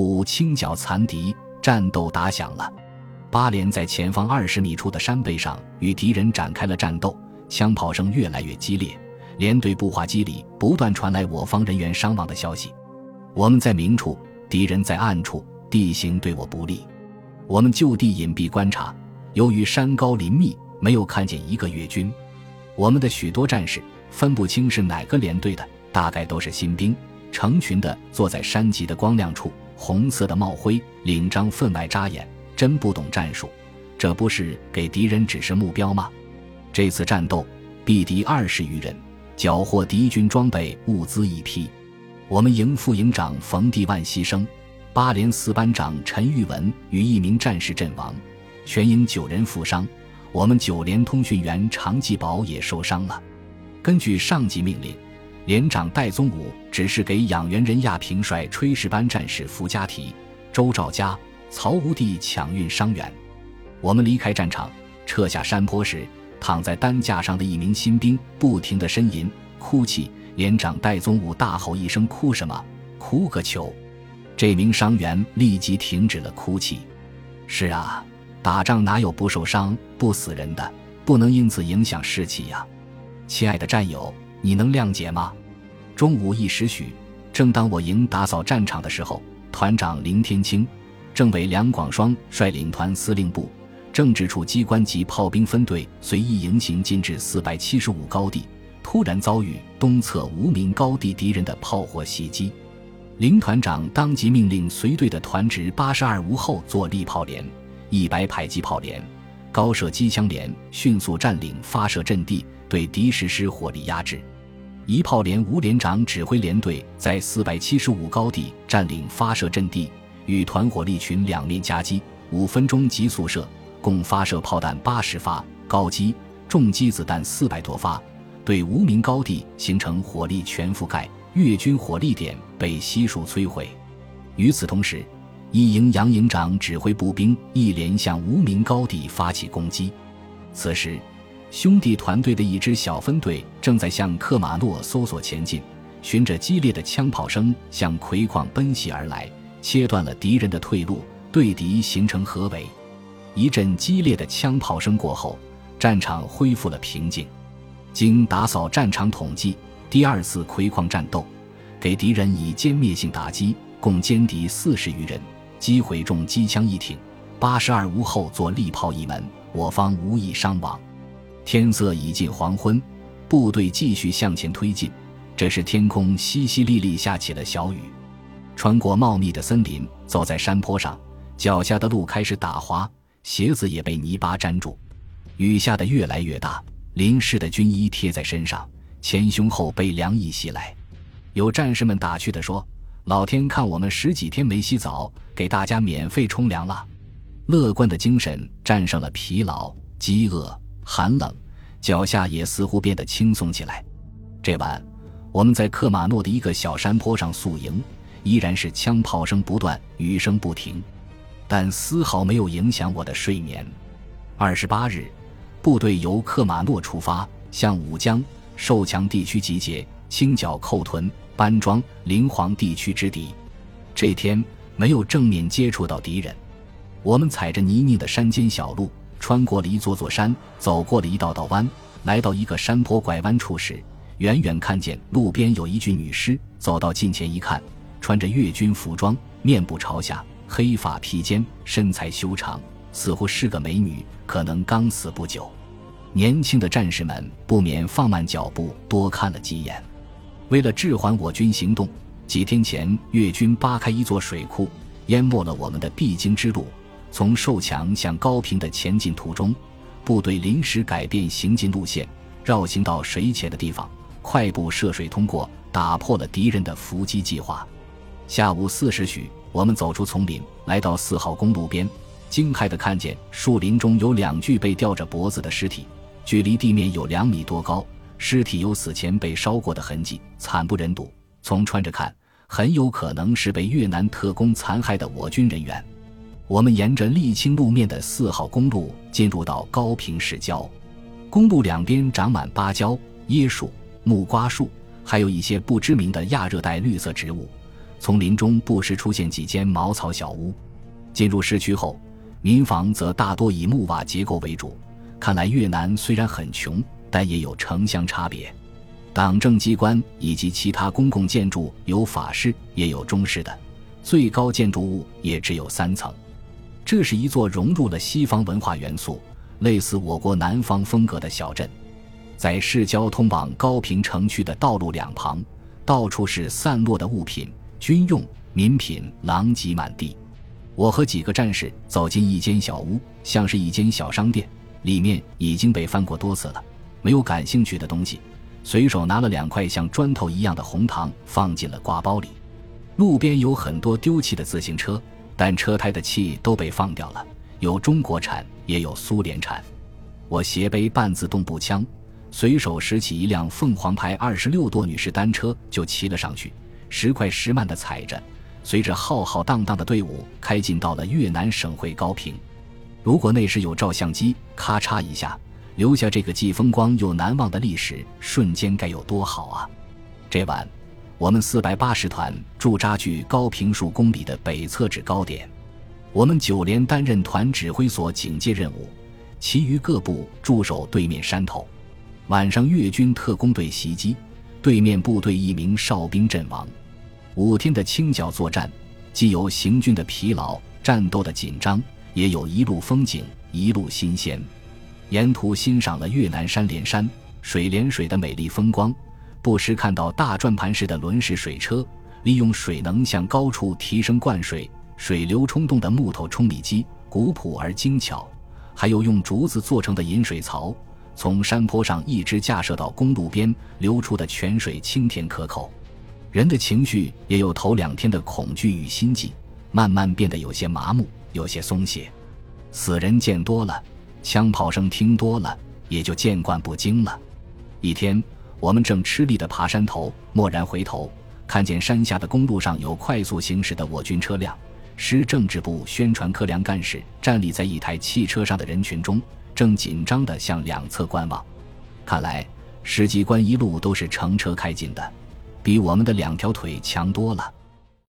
五清剿残敌，战斗打响了。八连在前方二十米处的山背上与敌人展开了战斗，枪炮声越来越激烈，连队步话机里不断传来我方人员伤亡的消息。我们在明处，敌人在暗处，地形对我不利，我们就地隐蔽观察。由于山高林密，没有看见一个越军。我们的许多战士分不清是哪个连队的，大概都是新兵，成群的坐在山脊的光亮处，红色的帽徽，领章分外扎眼。真不懂战术，这不是给敌人指示目标吗？这次战斗毙敌二十余人，缴获敌军装备物资一批。我们营副营长冯地万牺牲，八连四班长陈玉文与一名战士阵亡，全营九人负伤。我们九连通讯员常继宝也受伤了。根据上级命令，连长戴宗武指示给养元人亚平率炊事班战士符家提、周兆家。曹无地抢运伤员，我们离开战场，撤下山坡时，躺在担架上的一名新兵不停地呻吟、哭泣。连长戴宗武大吼一声：“哭什么？哭个球！”这名伤员立即停止了哭泣。是啊，打仗哪有不受伤、不死人的？不能因此影响士气呀，亲爱的战友，你能谅解吗？中午一时许，正当我营打扫战场的时候，团长林天清。政委梁广双率领团司令部、政治处机关及炮兵分队随意营行进至四百七十五高地，突然遭遇东侧无名高地敌人的炮火袭击。林团长当即命令随队的团职八十二无后做力炮连、一百迫击炮连、高射机枪连，迅速占领发射阵地，对敌实施火力压制。一炮连吴连长指挥连队在四百七十五高地占领发射阵地。与团火力群两面夹击，五分钟急速射，共发射炮弹八十发，高机、重机子弹四百多发，对无名高地形成火力全覆盖，越军火力点被悉数摧毁。与此同时，一营杨营长指挥步兵一连向无名高地发起攻击。此时，兄弟团队的一支小分队正在向克马诺搜索前进，循着激烈的枪炮声向葵矿奔袭而来。切断了敌人的退路，对敌形成合围。一阵激烈的枪炮声过后，战场恢复了平静。经打扫战场统计，第二次葵矿战斗，给敌人以歼灭性打击，共歼敌四十余人，击毁重机枪一挺，八十二无后座利炮一门，我方无一伤亡。天色已近黄昏，部队继续向前推进。这时天空淅淅沥沥下起了小雨。穿过茂密的森林，走在山坡上，脚下的路开始打滑，鞋子也被泥巴粘住。雨下得越来越大，淋湿的军衣贴在身上，前胸后背凉意袭来。有战士们打趣地说：“老天看我们十几天没洗澡，给大家免费冲凉了。”乐观的精神战胜了疲劳、饥饿、寒冷，脚下也似乎变得轻松起来。这晚，我们在克马诺的一个小山坡上宿营。依然是枪炮声不断，雨声不停，但丝毫没有影响我的睡眠。二十八日，部队由克马诺出发，向武江、受强地区集结，清剿寇屯、班庄、灵皇地区之敌。这天没有正面接触到敌人，我们踩着泥泞的山间小路，穿过了一座座山，走过了一道道弯，来到一个山坡拐弯处时，远远看见路边有一具女尸。走到近前一看。穿着越军服装，面部朝下，黑发披肩，身材修长，似乎是个美女，可能刚死不久。年轻的战士们不免放慢脚步，多看了几眼。为了滞缓我军行动，几天前越军扒开一座水库，淹没了我们的必经之路。从受强向高平的前进途中，部队临时改变行进路线，绕行到水浅的地方，快步涉水通过，打破了敌人的伏击计划。下午四时许，我们走出丛林，来到四号公路边，惊骇地看见树林中有两具被吊着脖子的尸体，距离地面有两米多高，尸体有死前被烧过的痕迹，惨不忍睹。从穿着看，很有可能是被越南特工残害的我军人员。我们沿着沥青路面的四号公路进入到高平市郊，公路两边长满芭蕉、椰树、木瓜树，还有一些不知名的亚热带绿色植物。丛林中不时出现几间茅草小屋。进入市区后，民房则大多以木瓦结构为主。看来越南虽然很穷，但也有城乡差别。党政机关以及其他公共建筑有法式，也有中式的。最高建筑物也只有三层。这是一座融入了西方文化元素、类似我国南方风格的小镇。在市郊通往高平城区的道路两旁，到处是散落的物品、军用民品，狼藉满地。我和几个战士走进一间小屋，像是一间小商店，里面已经被翻过多次了，没有感兴趣的东西。随手拿了两块像砖头一样的红糖，放进了挂包里。路边有很多丢弃的自行车，但车胎的气都被放掉了，有中国产，也有苏联产。我斜背半自动步枪。随手拾起一辆凤凰牌二十六舵女士单车，就骑了上去，时快时慢地踩着，随着浩浩荡荡的队伍开进到了越南省会高平。如果那时有照相机，咔嚓一下留下这个既风光又难忘的历史瞬间，该有多好啊！这晚，我们四百八十团驻扎距高平数公里的北侧制高点，我们九连担任团指挥所警戒任务，其余各部驻守对面山头。晚上，越军特工队袭击，对面部队一名哨兵阵亡。五天的清剿作战，既有行军的疲劳、战斗的紧张，也有一路风景、一路新鲜。沿途欣赏了越南山连山、水连水的美丽风光，不时看到大转盘式的轮式水车，利用水能向高处提升灌水、水流冲动的木头冲力机，古朴而精巧。还有用竹子做成的引水槽。从山坡上一直架设到公路边，流出的泉水清甜可口。人的情绪也有头两天的恐惧与心悸，慢慢变得有些麻木，有些松懈。死人见多了，枪炮声听多了，也就见惯不惊了。一天，我们正吃力地爬山头，蓦然回头，看见山下的公路上有快速行驶的我军车辆。师政治部宣传科梁干事站立在一台汽车上的人群中。正紧张地向两侧观望，看来师机关一路都是乘车开进的，比我们的两条腿强多了。